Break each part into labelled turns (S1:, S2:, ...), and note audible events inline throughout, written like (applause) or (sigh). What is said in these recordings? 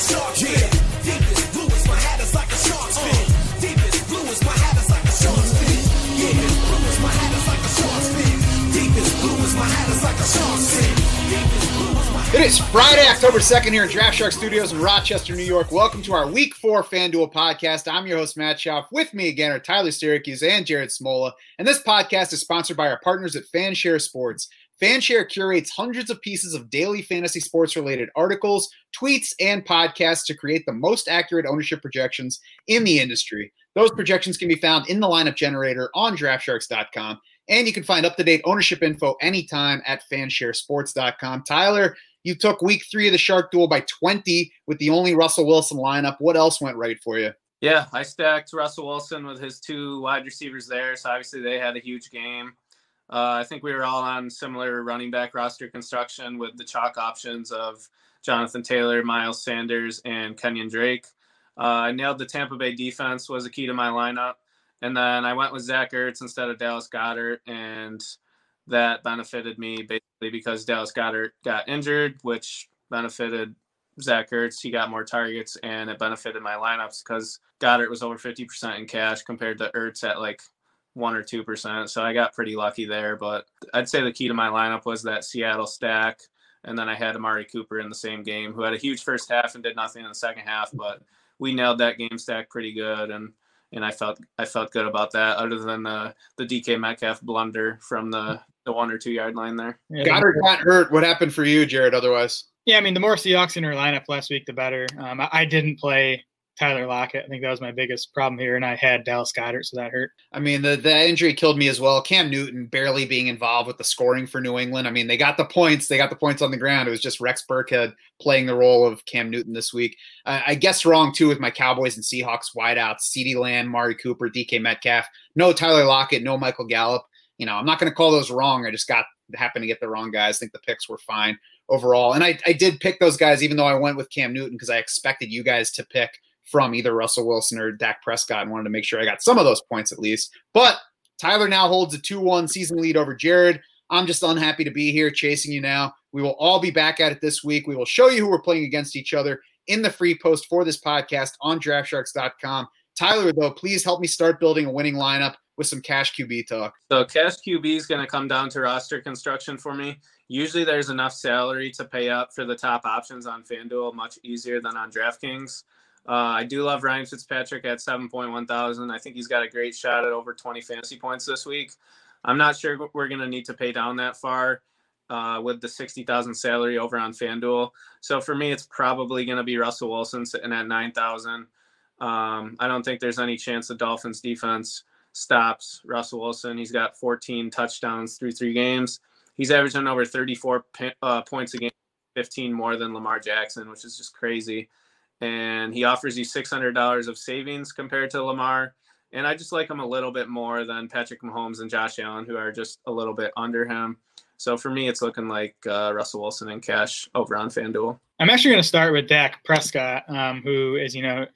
S1: a shark's fin. Deepest my hat is like a fin. Deepest my hat is like a fin. My hat is like a fin. Deepest my hat is like a fin.
S2: It is Friday, October 2nd here in Draft Shark Studios in Rochester, New York. Welcome to our Week 4 FanDuel podcast. I'm your host, Matt Schauf. With me again are Tyler Syracuse and Jared Smola. And this podcast is sponsored by our partners at Fanshare Sports. Fanshare curates hundreds of pieces of daily fantasy sports related articles, tweets, and podcasts to create the most accurate ownership projections in the industry. Those projections can be found in the lineup generator on draftsharks.com. And you can find up to date ownership info anytime at fansharesports.com. Tyler, you took week three of the Shark Duel by 20 with the only Russell Wilson lineup. What else went right for you?
S3: Yeah, I stacked Russell Wilson with his two wide receivers there. So obviously they had a huge game. Uh, I think we were all on similar running back roster construction with the chalk options of Jonathan Taylor, Miles Sanders, and Kenyon Drake. Uh, I nailed the Tampa Bay defense was a key to my lineup, and then I went with Zach Ertz instead of Dallas Goedert, and that benefited me basically because Dallas Goedert got injured, which benefited Zach Ertz. He got more targets, and it benefited my lineups because Goedert was over 50% in cash compared to Ertz at like one or two percent. So I got pretty lucky there. But I'd say the key to my lineup was that Seattle stack. And then I had Amari Cooper in the same game, who had a huge first half and did nothing in the second half. But we nailed that game stack pretty good, and and I felt I felt good about that. Other than the the DK Metcalf blunder from the the one or two yard line there.
S4: Yeah,
S2: Goedert got hurt. What happened for you, Jared, otherwise?
S4: Yeah, I mean, the more Seahawks in our lineup last week, the better. Um, I, I didn't play Tyler Lockett. I think that was my biggest problem here, and I had Dallas Goedert, so that hurt.
S2: I mean, the, the injury killed me as well. Cam Newton barely being involved with the scoring for New England. I mean, they got the points. They got the points on the ground. It was just Rex Burkhead playing the role of Cam Newton this week. I, I guess wrong, too, with my Cowboys and Seahawks wideouts. CeeDee Lamb, Mari Cooper, DK Metcalf. No Tyler Lockett, no Michael Gallup. You know, I'm not going to call those wrong. I just got happened to get the wrong guys. I think the picks were fine overall. And I, I did pick those guys, even though I went with Cam Newton, because I expected you guys to pick – from either Russell Wilson or Dak Prescott and wanted to make sure I got some of those points at least. But Tyler now holds a 2 1 season lead over Jared. I'm just unhappy to be here chasing you now. We will all be back at it this week. We will show you who we're playing against each other in the free post for this podcast on draftsharks.com. Tyler, though, please help me start building a winning lineup with some cash QB talk.
S3: So cash QB is going to come down to roster construction for me. Usually there's enough salary to pay up for the top options on FanDuel much easier than on DraftKings. Uh, I do love Ryan Fitzpatrick at 7.1 thousand. I think he's got a great shot at over 20 fantasy points this week. I'm not sure we're going to need to pay down that far uh, with the 60,000 salary over on FanDuel. So for me, it's probably going to be Russell Wilson sitting at 9,000. Um, I don't think there's any chance the Dolphins defense stops Russell Wilson. He's got 14 touchdowns through three games. He's averaging over 34 uh, points a game, 15 more than Lamar Jackson, which is just crazy and he offers you $600 of savings compared to Lamar. And I just like him a little bit more than Patrick Mahomes and Josh Allen, who are just a little bit under him. So for me, it's looking like uh, Russell Wilson and cash over on FanDuel.
S4: I'm actually going to start with Dak Prescott, um, who is, you know,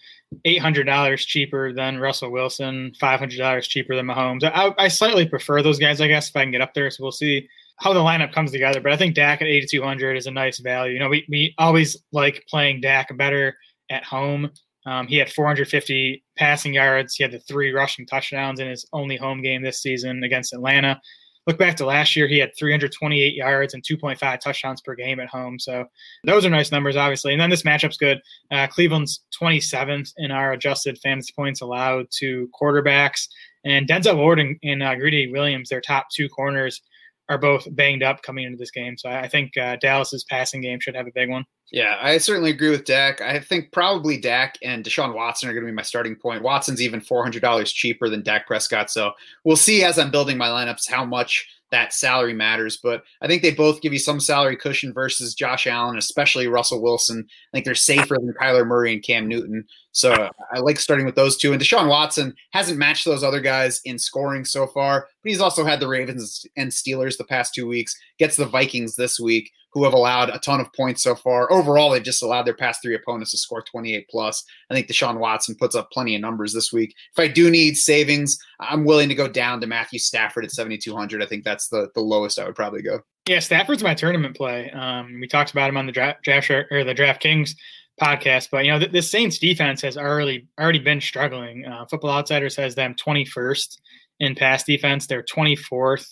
S4: $800 cheaper than Russell Wilson, $500 cheaper than Mahomes. I, I slightly prefer those guys, I guess, if I can get up there. So we'll see how the lineup comes together. But I think Dak at 8,200 is a nice value. You know, we, we always like playing Dak better at home. Um, he had 450 passing yards. He had the three rushing touchdowns in his only home game this season against Atlanta. Look back to last year, he had 328 yards and 2.5 touchdowns per game at home. So those are nice numbers, obviously. And then this matchup's good. Uh, Cleveland's 27th in our adjusted fantasy points allowed to quarterbacks. And Denzel Ward and, and uh, Greedy Williams, their top two corners, are both banged up coming into this game. So I think uh, Dallas's passing game should have a big one.
S2: Yeah, I certainly agree with Dak. I think probably Dak and Deshaun Watson are going to be my starting point. Watson's even $400 cheaper than Dak Prescott. So we'll see as I'm building my lineups how much that salary matters. But I think they both give you some salary cushion versus Josh Allen, especially Russell Wilson. I think they're safer than Kyler Murray and Cam Newton. So I like starting with those two. And Deshaun Watson hasn't matched those other guys in scoring so far, but he's also had the Ravens and Steelers the past two weeks, gets the Vikings this week who have allowed a ton of points so far. Overall, they've just allowed their past three opponents to score 28 plus. I think Deshaun Watson puts up plenty of numbers this week. If I do need savings, I'm willing to go down to Matthew Stafford at 7,200. I think that's the, the lowest I would probably go.
S4: Yeah, Stafford's my tournament play. Um, we talked about him on the draft, draft or the DraftKings podcast, but you know, the, the Saints defense has already already been struggling. Uh, Football Outsiders has them 21st in pass defense. They're 24th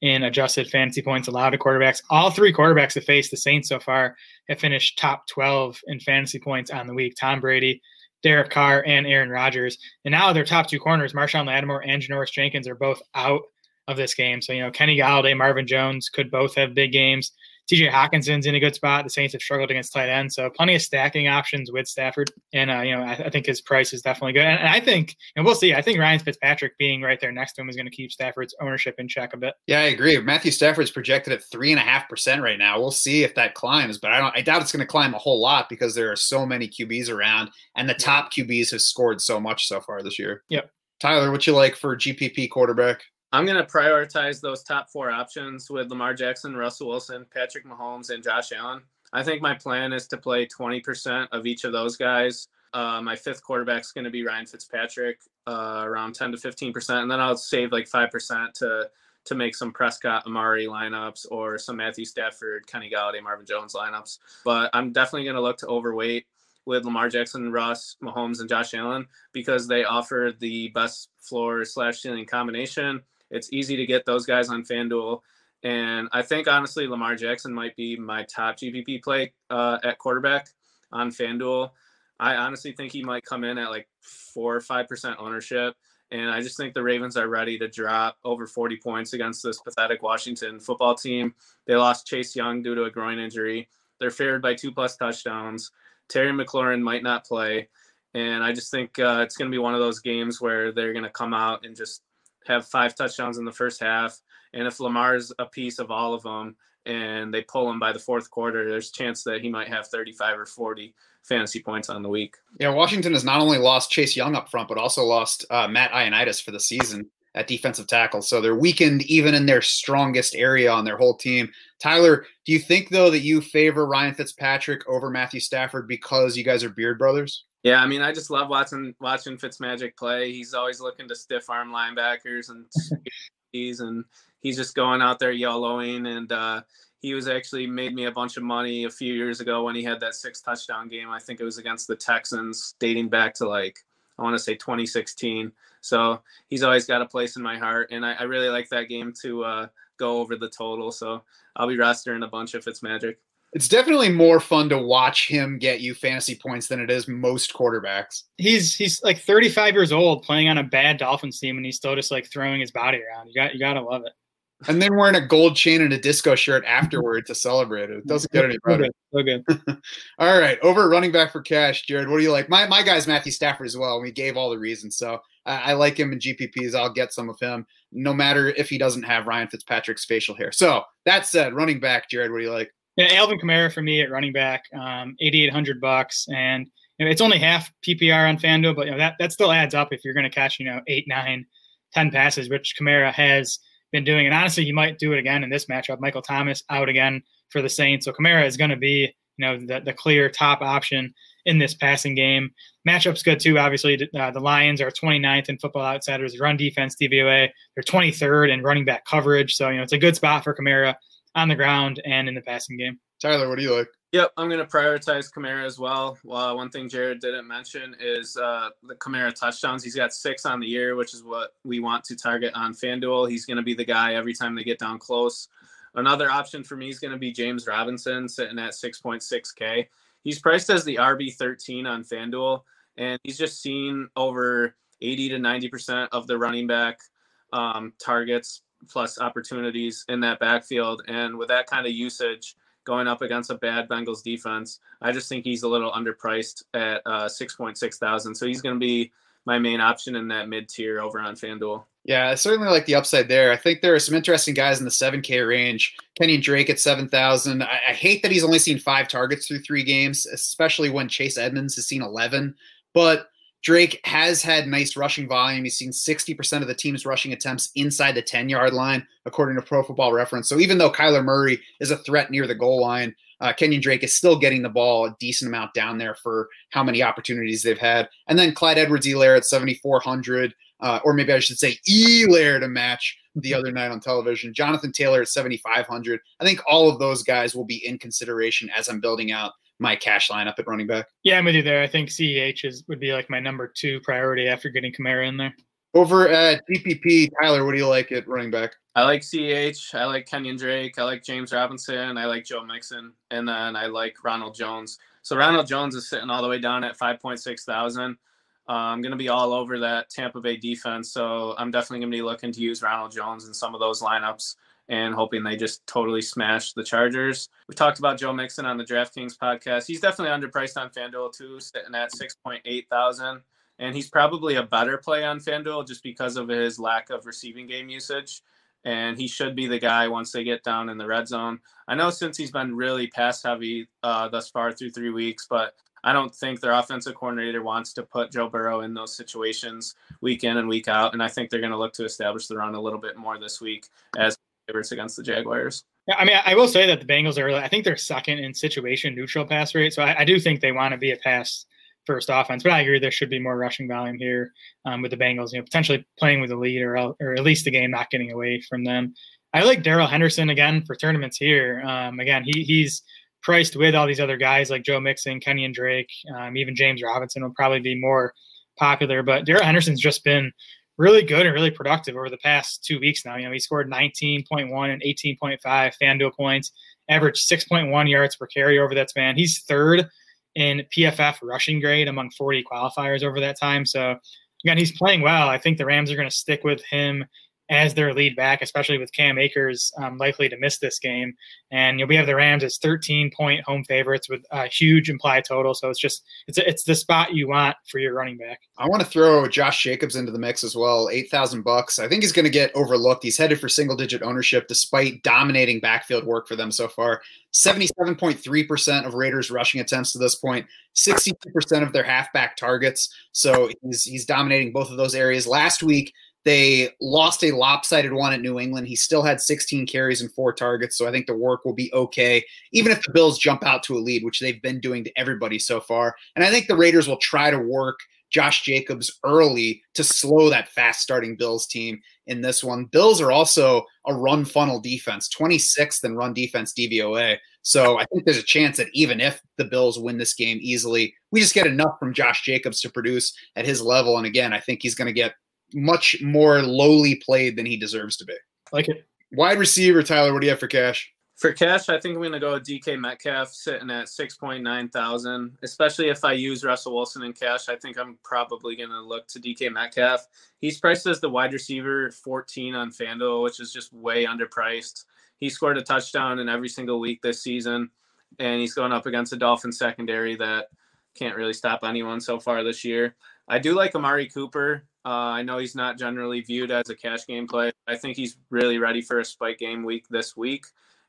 S4: in adjusted fantasy points allowed to quarterbacks. All three quarterbacks that faced the Saints so far have finished top 12 in fantasy points on the week. Tom Brady, Derek Carr, and Aaron Rodgers. And now their top two corners, Marshon Lattimore and Janoris Jenkins, are both out of this game. So, you know, Kenny Golladay, Marvin Jones could both have big games. TJ Hockenson's in a good spot. The Saints have struggled against tight end, so plenty of stacking options with Stafford. And uh, you know, I, I, think his price is definitely good. And, and I think, and we'll see. I think Ryan Fitzpatrick being right there next to him is going to keep Stafford's ownership in check a bit.
S2: Yeah, I agree. Matthew Stafford's projected at three and a half percent right now. We'll see if that climbs, but I don't. I doubt it's going to climb a whole lot because there are so many QBs around, and the top QBs have scored so much so far this year.
S4: Yep.
S2: Tyler, what you like for GPP quarterback?
S3: I'm going to prioritize those top four options with Lamar Jackson, Russell Wilson, Patrick Mahomes, and Josh Allen. I think my plan is to play 20% of each of those guys. Uh, my fifth quarterback is going to be Ryan Fitzpatrick, uh, around 10 to 15%, and then I'll save like 5% to to make some Prescott, Amari lineups or some Matthew Stafford, Kenny Golladay, Marvin Jones lineups. But I'm definitely going to look to overweight with Lamar Jackson, Russ, Mahomes, and Josh Allen because they offer the best floor slash ceiling combination it's easy to get those guys on FanDuel. And I think honestly, Lamar Jackson might be my top GPP play uh, at quarterback on FanDuel. I honestly think he might come in at like four or five percent ownership. And I just think the Ravens are ready to drop over 40 points against this pathetic Washington football team. They lost Chase Young due to a groin injury. They're favored by two plus touchdowns. Terry McLaurin might not play. And I just think uh, it's going to be one of those games where they're going to come out and just have five touchdowns in the first half. And if Lamar's a piece of all of them and they pull him by the fourth quarter, there's a chance that he might have 35 or 40 fantasy points on the week.
S2: Yeah, Washington has not only lost Chase Young up front, but also lost uh, Matt Ioannidis for the season at defensive tackle. So they're weakened even in their strongest area on their whole team. Tyler, do you think though that you favor Ryan Fitzpatrick over Matthew Stafford because you guys are beard brothers?
S3: Yeah, I mean, I just love watching watching Fitzmagic play. He's always looking to stiff arm linebackers and (laughs) he's and he's just going out there YOLOing. And uh, he was actually made me a bunch of money a few years ago when he had that six touchdown game. I think it was against the Texans, dating back to like I want to say 2016. So he's always got a place in my heart, and I, I really like that game to uh, go over the total. So I'll be rostering a bunch of Fitzmagic
S2: it's definitely more fun to watch him get you fantasy points than it is most quarterbacks.
S4: He's he's like 35 years old playing on a bad Dolphins team and he's still just like throwing his body around. You got you got to love it.
S2: And then wearing a gold chain and a disco shirt afterward to celebrate it. It doesn't get (laughs) any better.
S4: So good. So good. (laughs)
S2: all right, over at running back for cash, Jared. What do you like? My my guy's Matthew Stafford as well. We gave all the reasons, so I, I like him in GPPs. I'll get some of him, no matter if he doesn't have Ryan Fitzpatrick's facial hair. So that said, running back, Jared. What do you like?
S4: Yeah, Alvin Kamara for me at running back, um, 8,800 bucks, and you know, it's only half PPR on FanDuel, but you know that that still adds up if you're going to catch you know eight, nine, ten passes, which Kamara has been doing. And honestly, he might do it again in this matchup. Michael Thomas out again for the Saints, so Kamara is going to be you know the, the clear top option in this passing game. Matchup's good too. Obviously, uh, the Lions are 29th in Football Outsiders run defense DVOA. They're 23rd in running back coverage, so you know it's a good spot for Kamara on the ground and in the passing game.
S2: Tyler, what do you like?
S3: Yep, I'm going to prioritize Kamara as well. well. One thing Jared didn't mention is uh, the Kamara touchdowns. He's got six on the year, which is what we want to target on FanDuel. He's going to be the guy every time they get down close. Another option for me is going to be James Robinson, sitting at 6.6K. He's priced as the RB13 on FanDuel, and he's just seen over 80 to 90% of the running back um, targets plus opportunities in that backfield. And with that kind of usage going up against a bad Bengals defense, I just think he's a little underpriced at uh, 6.6 thousand. So he's going to be my main option in that mid tier over on FanDuel.
S2: Yeah, I certainly like the upside there. I think there are some interesting guys in the 7K range. Kenyon Drake at 7,000. I, I hate that he's only seen five targets through three games, especially when Chase Edmonds has seen 11. But Drake has had nice rushing volume. He's seen 60% of the team's rushing attempts inside the 10 yard line, according to Pro Football Reference. So even though Kyler Murray is a threat near the goal line, uh, Kenyon Drake is still getting the ball a decent amount down there for how many opportunities they've had. And then Clyde Edwards Helaire at 7,400, uh, or maybe I should say Elaire to match the other night on television. Jonathan Taylor at 7,500. I think all of those guys will be in consideration as I'm building out my cash lineup at running back.
S4: Yeah, I'm with you there. I think CEH is would be like my number two priority after getting Kamara in there.
S2: Over at GPP, Tyler, what do you like at running back?
S3: I like CEH. I like Kenyon Drake. I like James Robinson. I like Joe Mixon. And then I like Ronald Jones. So Ronald Jones is sitting all the way down at 5.6 thousand. Uh, I'm going to be all over that Tampa Bay defense. So I'm definitely going to be looking to use Ronald Jones in some of those lineups and hoping they just totally smash the Chargers. We talked about Joe Mixon on the DraftKings podcast. He's definitely underpriced on FanDuel too, sitting at 6.8 thousand and he's probably a better play on FanDuel just because of his lack of receiving game usage. And he should be the guy once they get down in the red zone. I know since he's been really pass heavy uh, thus far through three weeks, but I don't think their offensive coordinator wants to put Joe Burrow in those situations week in and week out. And I think they're going to look to establish the run a little bit more this week as favorites against the Jaguars.
S4: Yeah, I mean, I will say that the Bengals are. I think they're second in situation neutral pass rate, so I, I do think they want to be a pass first offense. But I agree there should be more rushing volume here um, with the Bengals. You know, potentially playing with the lead or or at least the game not getting away from them. I like Darrell Henderson again for tournaments here. Um, again, he he's priced with all these other guys like Joe Mixon, Kenyon Drake, um, even James Robinson will probably be more popular. But Darrell Henderson's just been really good and really productive over the past two weeks now. You know, he scored 19.1 and 18.5 FanDuel points, averaged 6.1 yards per carry over that span. He's third in PFF rushing grade among 40 qualifiers over that time. So again, he's playing well. I think the Rams are going to stick with him as their lead back, especially with Cam Akers um, likely to miss this game. And you know, we have the Rams as 13 point home favorites with a huge implied total. So it's just it's it's the spot you want for your running back.
S2: I want to throw Josh Jacobs into the mix as well. Eight thousand bucks. I think he's going to get overlooked. He's headed for single digit ownership despite dominating backfield work for them so far. 77.3% of Raiders rushing attempts to this point, 62% of their halfback targets. So he's he's dominating both of those areas. Last week they lost a lopsided one at New England. He still had 16 carries and four targets, so I think the work will be okay, even if the Bills jump out to a lead, which they've been doing to everybody so far. And I think the Raiders will try to work Josh Jacobs early to slow that fast starting Bills team in this one. Bills are also a run funnel defense, 26th in run defense DVOA. So I think there's a chance that even if the Bills win this game easily, we just get enough from Josh Jacobs to produce at his level. And again, I think he's going to get much more lowly played than he deserves to be.
S4: Like it.
S2: Wide receiver, Tyler, what do you have for cash?
S3: For cash, I think I'm going to go with DK Metcalf sitting at 6.9 thousand. Especially if I use Russell Wilson in cash, I think I'm probably going to look to DK Metcalf. He's priced as the wide receiver 14 on FanDuel, which is just way underpriced. He scored a touchdown in every single week this season, and he's going up against a Dolphin secondary that can't really stop anyone so far this year. I do like Amari Cooper. Uh, I know he's not generally viewed as a cash game play. I think he's really ready for a spike game week this week,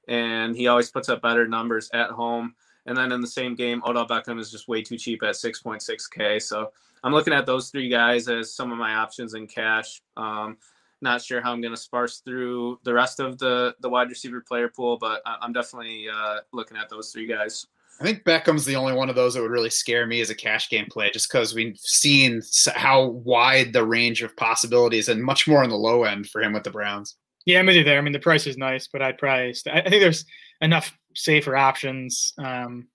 S3: and he always puts up better numbers at home. And then in the same game, Odell Beckham is just way too cheap at 6.6K. So I'm looking at those three guys as some of my options in cash. Um, not sure how I'm going to sparse through the rest of the the wide receiver player pool, but I'm definitely uh, looking at those three guys.
S2: I think Beckham's the only one of those that would really scare me as a cash game play, just because we've seen how wide the range of possibilities and much more on the low end for him with the Browns.
S4: Yeah, I'm with you there. I mean, the price is nice, but I'd probably I think there's enough safer options um,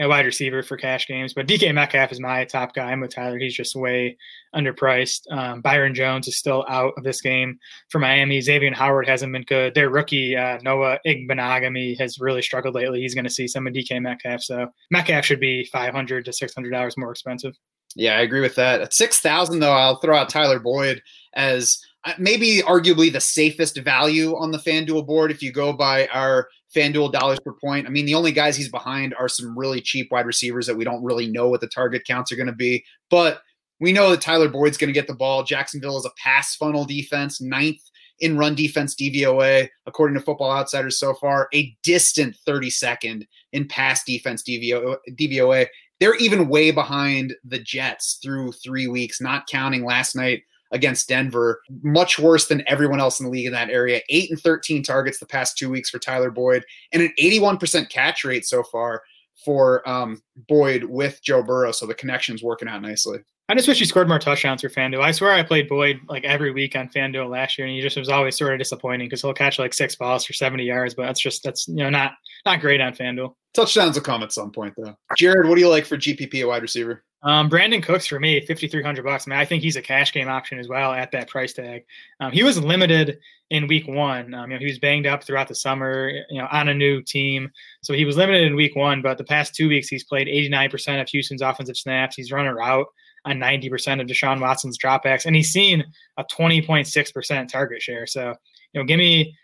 S4: a wide receiver for cash games. But DK Metcalf is my top guy. I'm with Tyler. He's just way underpriced. Um, Byron Jones is still out of this game for Miami. Xavier Howard hasn't been good. Their rookie uh, Noah Igbinoghene has really struggled lately. He's going to see some of DK Metcalf. So Metcalf should be 500 to 600 dollars more expensive.
S2: Yeah, I agree with that. At six thousand though, I'll throw out Tyler Boyd as uh, maybe arguably the safest value on the FanDuel board if you go by our FanDuel dollars per point. I mean, the only guys he's behind are some really cheap wide receivers that we don't really know what the target counts are going to be. But we know that Tyler Boyd's going to get the ball. Jacksonville is a pass funnel defense, ninth in run defense DVOA, according to Football Outsiders so far, a distant 32nd in pass defense DVOA. They're even way behind the Jets through three weeks, not counting last night against Denver. Much worse than everyone else in the league in that area. Eight and 13 targets the past two weeks for Tyler Boyd, and an 81% catch rate so far for um, Boyd with Joe Burrow. So the connection's working out nicely.
S4: I just wish he scored more touchdowns for FanDuel. I swear I played Boyd like every week on FanDuel last year, and he just was always sort of disappointing because he'll catch like six balls for 70 yards, but that's just that's you know not not great on FanDuel.
S2: Touchdowns will come at some point, though. Jared, what do you like for GPP wide receiver?
S4: Um, Brandin Cooks for me, fifty three hundred bucks. I mean, I think he's a cash game option as well at that price tag. Um, he was limited in week one. Um, you know, he was banged up throughout the summer. You know, on a new team, so he was limited in week one. But the past two weeks, he's played eighty nine percent of Houston's offensive snaps. He's run a route on ninety percent of Deshaun Watson's dropbacks, and he's seen a twenty point six percent target share. So, you know, give me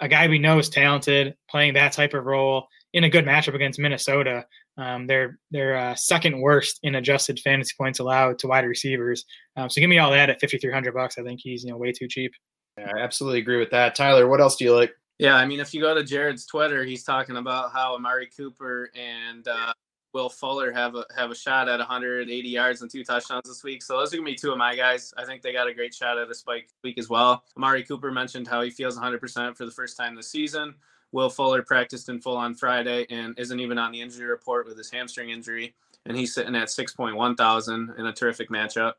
S4: a guy we know is talented playing that type of role in a good matchup against Minnesota. Um, they're they're uh, second worst in adjusted fantasy points allowed to wide receivers. Um, so give me all that at fifty three hundred bucks. I think he's you know way too cheap.
S2: Yeah, I absolutely agree with that. Tyler, what else do you like?
S3: Yeah, I mean, if you go to Jared's Twitter, he's talking about how Amari Cooper and uh, Will Fuller have a have a shot at 180 yards and two touchdowns this week. So those are gonna be two of my guys. I think they got a great shot at a spike week as well. Amari Cooper mentioned how he feels 100% for the first time this season. Will Fuller practiced in full on Friday and isn't even on the injury report with his hamstring injury, and he's sitting at 6.1 thousand in a terrific matchup.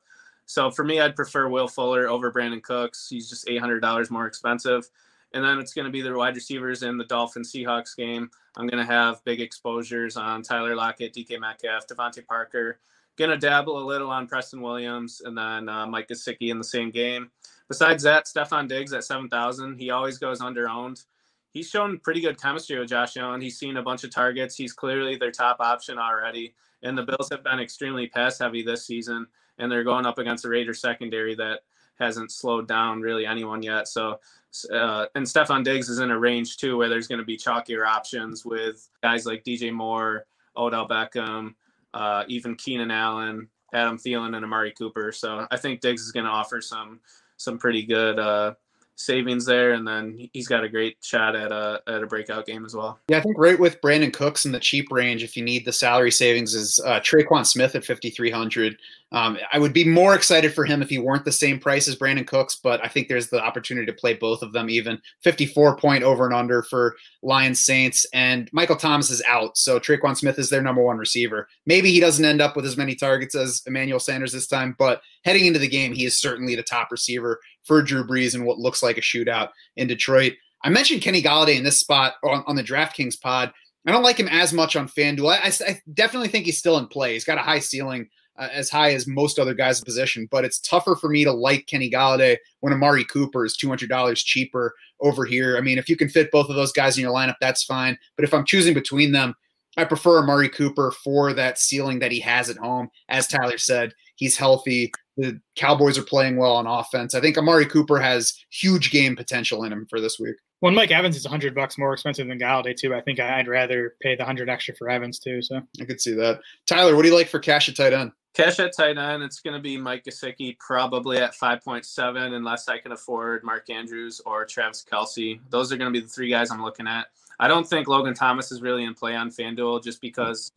S3: So for me, I'd prefer Will Fuller over Brandin Cooks. He's just $800 more expensive. And then it's going to be the wide receivers in the Dolphins Seahawks game. I'm going to have big exposures on Tyler Lockett, DK Metcalf, DeVante Parker. Going to dabble a little on Preston Williams and then uh, Mike Gesicki in the same game. Besides that, Stefon Diggs at 7,000. He always goes under owned he's shown pretty good chemistry with Josh Allen. He's seen a bunch of targets. He's clearly their top option already. And the Bills have been extremely pass heavy this season, and they're going up against a Raiders secondary that hasn't slowed down really anyone yet. So, uh, and Stefon Diggs is in a range too where there's going to be chalkier options with guys like DJ Moore, Odell Beckham, uh, even Keenan Allen, Adam Thielen, and Amari Cooper. So I think Diggs is going to offer some some pretty good uh, savings there, and then he's got a great shot at a at a breakout game as well.
S2: Yeah, I think right with Brandin Cooks in the cheap range, if you need the salary savings, is uh, Tre'Quan Smith at fifty three hundred. Um, I would be more excited for him if he weren't the same price as Brandin Cooks, but I think there's the opportunity to play both of them even. 54 point over and under for Lions Saints, and Michael Thomas is out. So Tre'Quan Smith is their number one receiver. Maybe he doesn't end up with as many targets as Emmanuel Sanders this time, but heading into the game, he is certainly the top receiver for Drew Brees in what looks like a shootout in Detroit. I mentioned Kenny Golladay in this spot on, on the DraftKings pod. I don't like him as much on FanDuel. I, I, I definitely think he's still in play. He's got a high ceiling uh, as high as most other guys in position, but it's tougher for me to like Kenny Golladay when Amari Cooper is $200 cheaper over here. I mean, if you can fit both of those guys in your lineup, that's fine. But if I'm choosing between them, I prefer Amari Cooper for that ceiling that he has at home. As Tyler said, he's healthy. The Cowboys are playing well on offense. I think Amari Cooper has huge game potential in him for this week.
S4: When Mike Evans is 100 bucks more expensive than Golladay too, I think I'd rather pay the 100 extra for Evans too. So
S2: I could see that. Tyler, what do you like for cash at tight end?
S3: Cash at tight end, it's going to be Mike Gesicki probably at 5.7 unless I can afford Mark Andrews or Travis Kelce. Those are going to be the three guys I'm looking at. I don't think Logan Thomas is really in play on FanDuel just because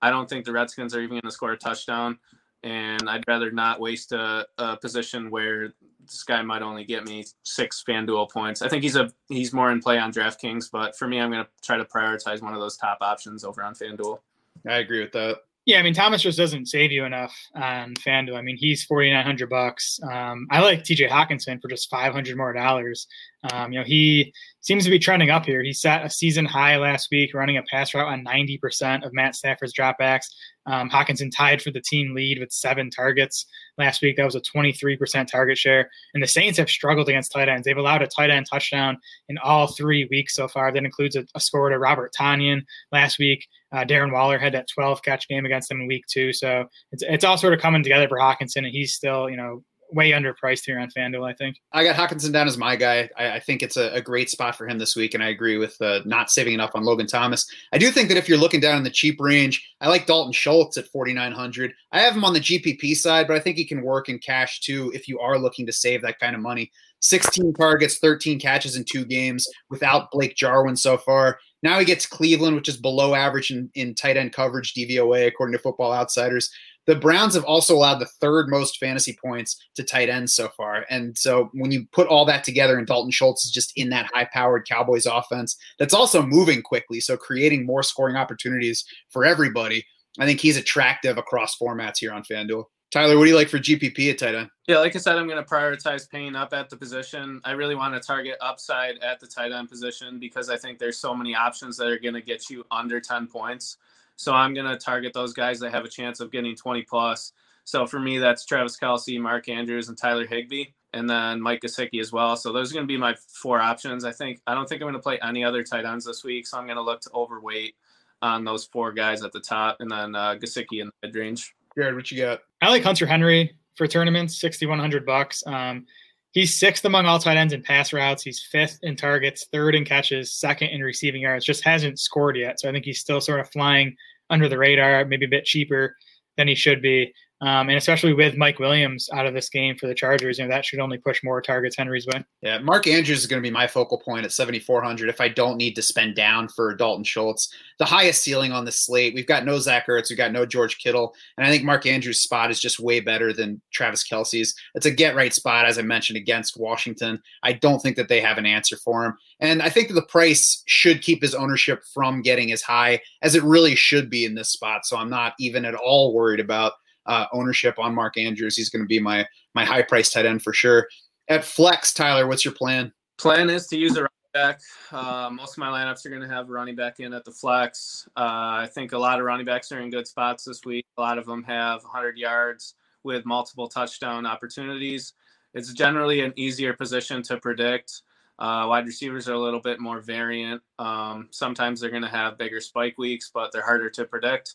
S3: I don't think the Redskins are even going to score a touchdown. And I'd rather not waste a, a position where this guy might only get me six FanDuel points. I think he's a he's more in play on DraftKings, but for me, I'm going to try to prioritize one of those top options over on FanDuel.
S2: I agree with that.
S4: Yeah, I mean Thomas just doesn't save you enough on FanDuel. I mean he's forty nine hundred bucks. Um, I like T.J. Hockenson for just five hundred more dollars. Um, you know he seems to be trending up here. He set a season high last week, running a pass route on ninety percent of Matt Stafford's dropbacks. Um, Hockenson tied for the team lead with seven targets last week. That was a 23% target share. And the Saints have struggled against tight ends. They've allowed a tight end touchdown in all three weeks so far. That includes a, a score to Robert Tonyan last week. Uh, Darren Waller had that 12 catch game against them in week two. So it's, it's all sort of coming together for Hockenson, and he's still, you know, way underpriced here on FanDuel, I think.
S2: I got Hockenson down as my guy. I, I think it's a, a, great spot for him this week, and I agree with uh, not saving enough on Logan Thomas. I do think that if you're looking down in the cheap range, I like Dalton Schultz at 4,900. I have him on the GPP side, but I think he can work in cash too if you are looking to save that kind of money. 16 targets, 13 catches in two games without Blake Jarwin so far. Now he gets Cleveland, which is below average in, in tight end coverage, DVOA, according to Football Outsiders the Browns have also allowed the third most fantasy points to tight ends so far. And so when you put all that together and Dalton Schultz is just in that high powered Cowboys offense that's also moving quickly, so creating more scoring opportunities for everybody, I think he's attractive across formats here on FanDuel. Tyler, what do you like for GPP at tight end?
S3: Yeah, like I said, I'm going to prioritize paying up at the position. I really want to target upside at the tight end position because I think there's so many options that are going to get you under 10 points. So I'm going to target those guys that have a chance of getting 20 plus. So for me, that's Travis Kelce, Mark Andrews, and Tyler Higbee, and then Mike Gesicki as well. So those are going to be my four options. I think I don't think I'm going to play any other tight ends this week, so I'm going to look to overweight on those four guys at the top, and then uh, Gesicki in the mid range.
S2: Jared, what you got?
S4: I like Hunter Henry for tournaments, sixty one hundred bucks. Um, he's sixth among all tight ends in pass routes. He's fifth in targets, third in catches, second in receiving yards. Just hasn't scored yet, so I think he's still sort of flying under the radar, maybe a bit cheaper than he should be. Um, and especially with Mike Williams out of this game for the Chargers, you know that should only push more targets Henry's way.
S2: Yeah, Mark Andrews is going to be my focal point at 7,400 if I don't need to spend down for Dalton Schultz. The highest ceiling on the slate. We've got no Zach Ertz, we've got no George Kittle, and I think Mark Andrews' spot is just way better than Travis Kelce's. It's a get right spot, as I mentioned, against Washington. I don't think that they have an answer for him, and I think that the price should keep his ownership from getting as high as it really should be in this spot. So I'm not even at all worried about uh, ownership on Mark Andrews. He's going to be my my high price tight end for sure. At flex, Tyler, what's your plan?
S3: Plan is to use a running back. Uh, most of my lineups are going to have running back in at the flex. Uh, I think a lot of running backs are in good spots this week. A lot of them have 100 yards with multiple touchdown opportunities. It's generally an easier position to predict. Uh, wide receivers are a little bit more variant. Um, sometimes they're going to have bigger spike weeks, but they're harder to predict.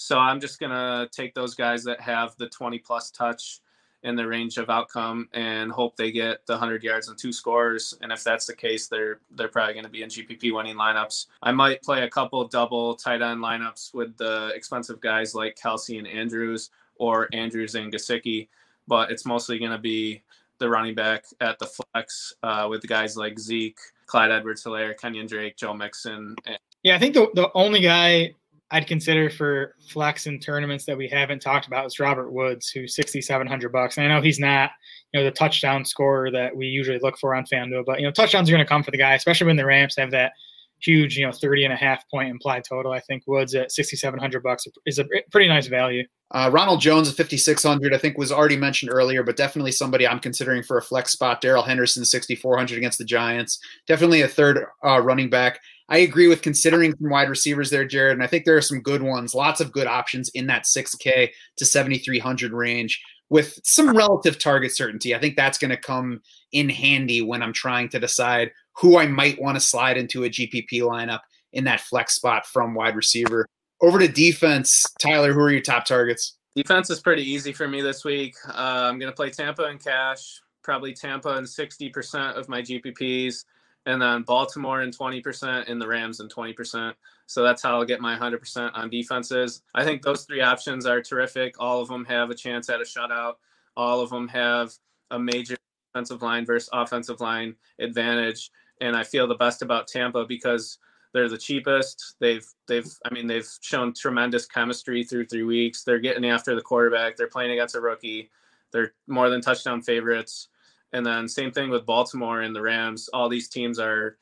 S3: So I'm just going to take those guys that have the 20 plus touch in the range of outcome and hope they get the 100 yards and two scores. And if that's the case, they're they're probably going to be in GPP winning lineups. I might play a couple double tight end lineups with the expensive guys like Kelce and Andrews or Andrews and Gesicki, but it's mostly going to be the running back at the flex uh, with guys like Zeke, Clyde Edwards-Helaire, Kenyon Drake, Joe Mixon.
S4: Yeah, I think the, the only guy I'd consider for flex in tournaments that we haven't talked about is Robert Woods, who's sixty seven hundred bucks. And I know he's not, you know, the touchdown scorer that we usually look for on FanDuel, but you know, touchdowns are going to come for the guy, especially when the Rams have that huge, you know, 30 and a half point implied total. I think Woods at 6,700 bucks is a pretty nice value.
S2: Uh, Ronald Jones at 5,600, I think was already mentioned earlier, but definitely somebody I'm considering for a flex spot. Darrell Henderson, 6,400 against the Giants. Definitely a third uh, running back. I agree with considering some wide receivers there, Jared, and I think there are some good ones, lots of good options in that 6K to 7,300 range with some relative target certainty. I think that's going to come in handy when I'm trying to decide who I might want to slide into a GPP lineup in that flex spot from wide receiver. Over to defense, Tyler, who are your top targets?
S3: Defense is pretty easy for me this week. Uh, I'm going to play Tampa in cash, probably Tampa in 60% of my GPPs and then Baltimore in 20% and the Rams in 20%. So that's how I'll get my 100% on defenses. I think those three options are terrific. All of them have a chance at a shutout. All of them have a major defensive line versus offensive line advantage. And I feel the best about Tampa because they're the cheapest. They've they've I mean they've shown tremendous chemistry through three weeks. They're getting after the quarterback. They're playing against a rookie. They're more than touchdown favorites. And then same thing with Baltimore and the Rams. All these teams are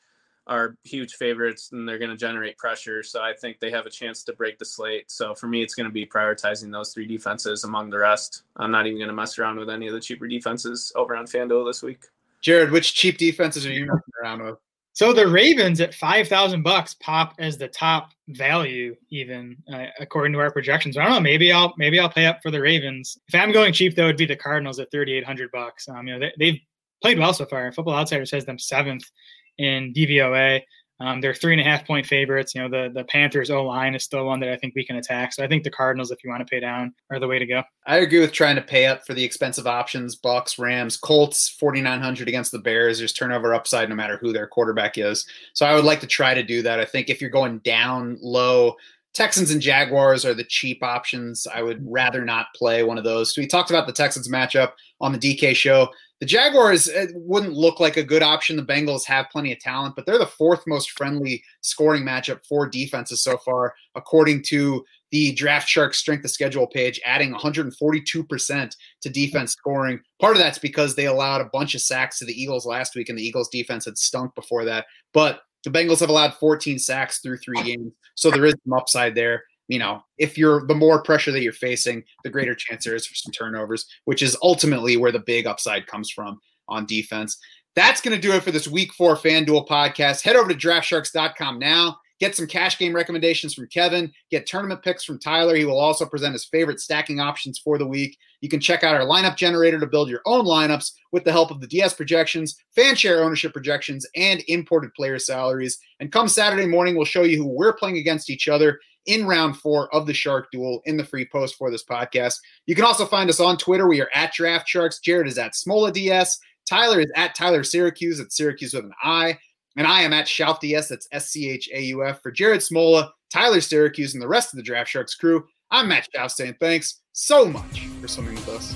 S3: are huge favorites and they're going to generate pressure. So I think they have a chance to break the slate. So for me, it's going to be prioritizing those three defenses among the rest. I'm not even going to mess around with any of the cheaper defenses over on FanDuel this week.
S2: Jared, which cheap defenses are you messing around with?
S4: So the Ravens at five thousand bucks pop as the top value, even uh, according to our projections. I don't know. Maybe I'll maybe I'll pay up for the Ravens. If I'm going cheap, though, it'd be the Cardinals at thirty eight hundred bucks. Um, you know they, have played well so far. Football Outsiders has them seventh in DVOA. Um, they're three and a half point favorites. You know, the the Panthers O line is still one that I think we can attack. So I think the Cardinals, if you want to pay down, are the way to go.
S2: I agree with trying to pay up for the expensive options. Bucks, Rams, Colts, forty nine hundred against the Bears. There's turnover upside no matter who their quarterback is. So I would like to try to do that. I think if you're going down low. Texans and Jaguars are the cheap options. I would rather not play one of those. So we talked about the Texans matchup on the DK show. The Jaguars wouldn't look like a good option. The Bengals have plenty of talent, but they're the fourth most friendly scoring matchup for defenses so far, according to the Draft Shark strength of schedule page, adding 142% to defense scoring. Part of that's because they allowed a bunch of sacks to the Eagles last week, and the Eagles defense had stunk before that. But the Bengals have allowed 14 sacks through three games, so there is some upside there. You know, if you're the more pressure that you're facing, the greater chance there is for some turnovers, which is ultimately where the big upside comes from on defense. That's going to do it for this week four FanDuel podcast. Head over to draftsharks.com now. Get some cash game recommendations from Kevin. Get tournament picks from Tyler. He will also present his favorite stacking options for the week. You can check out our lineup generator to build your own lineups with the help of the DS projections, fan share ownership projections, and imported player salaries. And come Saturday morning, we'll show you who we're playing against each other in round four of the Shark Duel in the free post for this podcast. You can also find us on Twitter. We are at Draft Sharks. Jared is at Smola DS. Tyler is at Tyler Syracuse. It's Syracuse with an I. And I am at Schauf DS. That's S C H A U F. For Jared Smola, Tyler Syracuse, and the rest of the Draft Sharks crew, I'm Matt Schauf saying thanks so much for swimming with us.